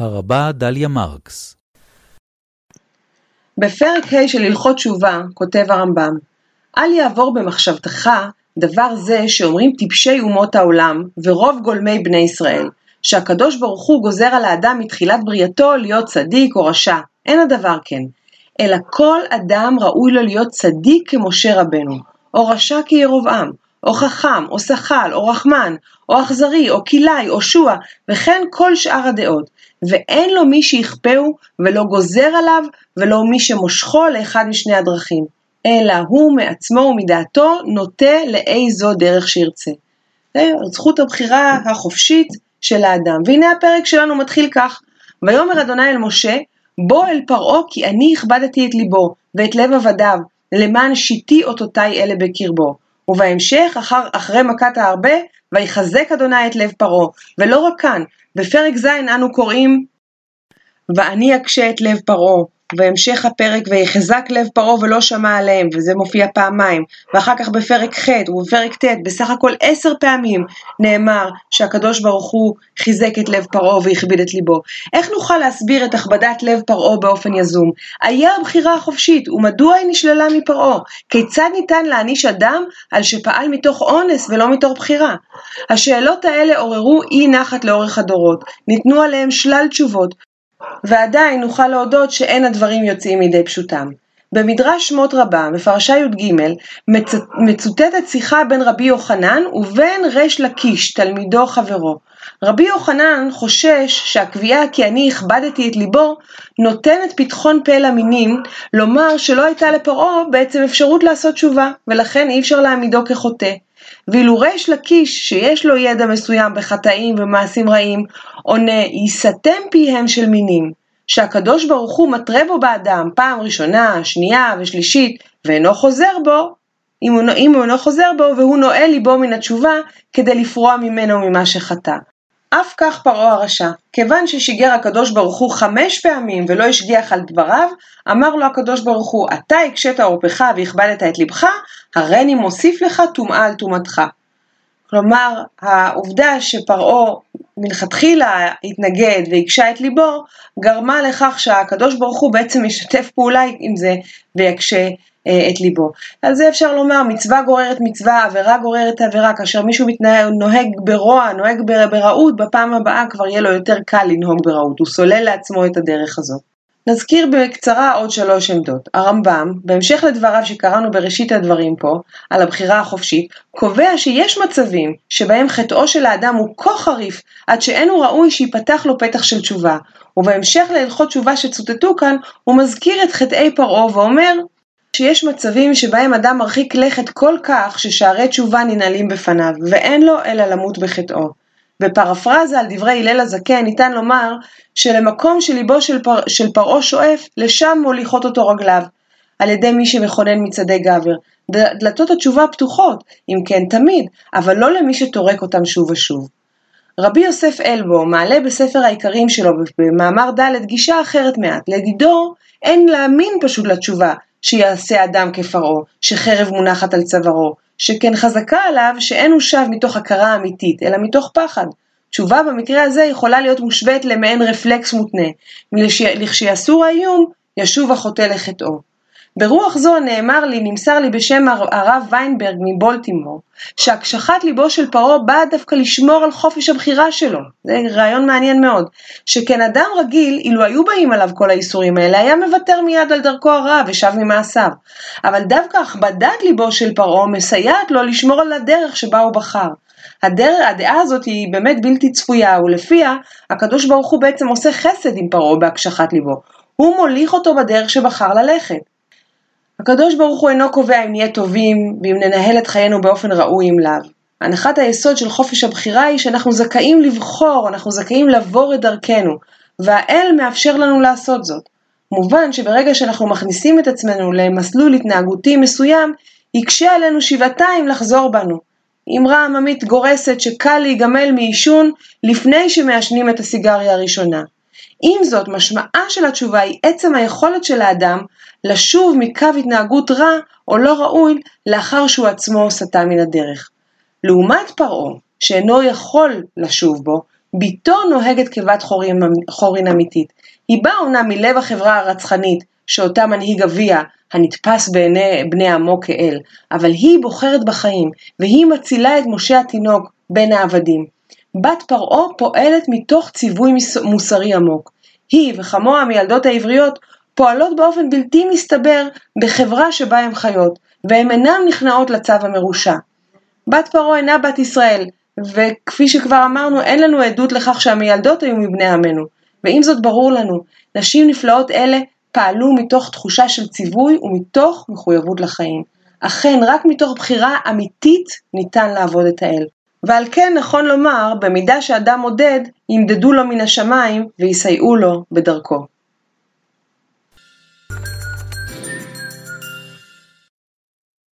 הרבה דליה מרקס. בפרק ה' של הלכות תשובה כותב הרמב"ם אל יעבור במחשבתך דבר זה שאומרים טיפשי אומות העולם ורוב גולמי בני ישראל שהקדוש ברוך הוא גוזר על האדם מתחילת בריאתו להיות צדיק או רשע, אין הדבר כן, אלא כל אדם ראוי לו להיות צדיק כמשה רבנו, או רשע כירבעם, או חכם, או שחל, או רחמן, או אכזרי, או כלאי, או שוע, וכן כל שאר הדעות, ואין לו מי שיכפהו, ולא גוזר עליו, ולא מי שמושכו לאחד משני הדרכים, אלא הוא מעצמו ומדעתו נוטה לאיזו דרך שירצה. זה זכות הבחירה החופשית של האדם. והנה הפרק שלנו מתחיל כך: ויאמר אדוני אל משה, בוא אל פרעה כי אני הכבדתי את ליבו ואת לב עבדיו, למען שיתי אותותי אלה בקרבו. ובהמשך, אחר, אחרי מכת הארבה, ויחזק אדוני את לב פרעה. ולא רק כאן, בפרק ז' אנו קוראים ואני אקשה את לב פרעה והמשך הפרק ויחזק לב פרעה ולא שמע עליהם וזה מופיע פעמיים ואחר כך בפרק ח' ובפרק ט' בסך הכל עשר פעמים נאמר שהקדוש ברוך הוא חיזק את לב פרעה והכביד את ליבו. איך נוכל להסביר את הכבדת לב פרעה באופן יזום? היה הבחירה החופשית ומדוע היא נשללה מפרעה? כיצד ניתן להעניש אדם על שפעל מתוך אונס ולא מתוך בחירה? השאלות האלה עוררו אי נחת לאורך הדורות, ניתנו עליהם שלל תשובות ועדיין נוכל להודות שאין הדברים יוצאים מידי פשוטם. במדרש שמות רבה, בפרשה י"ג, מצוטטת שיחה בין רבי יוחנן ובין ריש לקיש, תלמידו חברו. רבי יוחנן חושש שהקביעה כי אני הכבדתי את ליבו, נותנת פתחון פה למינים, לומר שלא הייתה לפרעה בעצם אפשרות לעשות תשובה, ולכן אי אפשר להעמידו כחוטא. ואילו ריש לקיש, שיש לו ידע מסוים בחטאים ומעשים רעים, עונה, ייסתם פיהם של מינים, שהקדוש ברוך הוא מתרה בו באדם פעם ראשונה, שנייה ושלישית, ואינו חוזר בו, אם הוא, אם הוא אינו חוזר בו, והוא נועל ליבו מן התשובה, כדי לפרוע ממנו ממה שחטא. אף כך פרעה הרשע, כיוון ששיגר הקדוש ברוך הוא חמש פעמים ולא השגיח על דבריו, אמר לו הקדוש ברוך הוא, אתה הקשית עורפך והכבדת את לבך, הריני מוסיף לך טומאה על טומאתך. כלומר, העובדה שפרעה מלכתחילה התנגד והקשה את ליבו, גרמה לכך שהקדוש ברוך הוא בעצם ישתף פעולה עם זה ויקשה אה, את ליבו. על זה אפשר לומר, מצווה גוררת מצווה, עבירה גוררת עבירה, כאשר מישהו מתנהג, נוהג ברוע, נוהג ברעות, בפעם הבאה כבר יהיה לו יותר קל לנהוג ברעות, הוא סולל לעצמו את הדרך הזאת. נזכיר בקצרה עוד שלוש עמדות. הרמב"ם, בהמשך לדבריו שקראנו בראשית הדברים פה, על הבחירה החופשית, קובע שיש מצבים שבהם חטאו של האדם הוא כה חריף, עד שאין הוא ראוי שיפתח לו פתח של תשובה. ובהמשך להלכות תשובה שצוטטו כאן, הוא מזכיר את חטאי פרעה ואומר שיש מצבים שבהם אדם מרחיק לכת כל כך ששערי תשובה ננעלים בפניו, ואין לו אלא למות בחטאו. בפרפרזה על דברי הלל הזקן ניתן לומר שלמקום שליבו של, פר... של פרעה שואף, לשם מוליכות אותו רגליו, על ידי מי שמכונן מצעדי גבר. דלתות התשובה פתוחות, אם כן תמיד, אבל לא למי שטורק אותם שוב ושוב. רבי יוסף אלבו מעלה בספר העיקרים שלו במאמר ד' גישה אחרת מעט. לדידו אין להאמין פשוט לתשובה שיעשה אדם כפרעה, שחרב מונחת על צווארו, שכן חזקה עליו שאין הוא שב מתוך הכרה אמיתית, אלא מתוך פחד. תשובה במקרה הזה יכולה להיות מושווית למעין רפלקס מותנה, לכשיסור האיום, ישוב החוטא לחטאו. ברוח זו נאמר לי, נמסר לי בשם הרב ויינברג מבולטימור, שהקשחת ליבו של פרעה באה דווקא לשמור על חופש הבחירה שלו. זה רעיון מעניין מאוד. שכן אדם רגיל, אילו היו באים עליו כל האיסורים האלה, היה מוותר מיד על דרכו הרע ושב ממעשיו. אבל דווקא הכבדת ליבו של פרעה מסייעת לו לשמור על הדרך שבה הוא בחר. הדרך, הדעה הזאת היא באמת בלתי צפויה, ולפיה הקדוש ברוך הוא בעצם עושה חסד עם פרעה בהקשחת ליבו. הוא מוליך אותו בדרך שבחר ללכת. הקדוש ברוך הוא אינו קובע אם נהיה טובים ואם ננהל את חיינו באופן ראוי אם לאו. הנחת היסוד של חופש הבחירה היא שאנחנו זכאים לבחור, אנחנו זכאים לעבור את דרכנו, והאל מאפשר לנו לעשות זאת. מובן שברגע שאנחנו מכניסים את עצמנו למסלול התנהגותי מסוים, יקשה עלינו שבעתיים לחזור בנו. אמרה עממית גורסת שקל להיגמל מעישון לפני שמעשנים את הסיגריה הראשונה. עם זאת, משמעה של התשובה היא עצם היכולת של האדם לשוב מקו התנהגות רע או לא ראוי לאחר שהוא עצמו סטה מן הדרך. לעומת פרעה, שאינו יכול לשוב בו, בתו נוהגת כבת חורין, חורין אמיתית. היא באה אומנם מלב החברה הרצחנית, שאותה מנהיג אביה, הנתפס בעיני בני עמו כאל, אבל היא בוחרת בחיים, והיא מצילה את משה התינוק בין העבדים. בת פרעה פועלת מתוך ציווי מוסרי עמוק. היא וכמוה מילדות העבריות פועלות באופן בלתי מסתבר בחברה שבה הן חיות, והן אינן נכנעות לצו המרושע. בת פרעה אינה בת ישראל, וכפי שכבר אמרנו, אין לנו עדות לכך שהמיילדות היו מבני עמנו. ועם זאת ברור לנו, נשים נפלאות אלה פעלו מתוך תחושה של ציווי ומתוך מחויבות לחיים. אכן, רק מתוך בחירה אמיתית ניתן לעבוד את האל. ועל כן נכון לומר, במידה שאדם עודד, ימדדו לו מן השמיים ויסייעו לו בדרכו.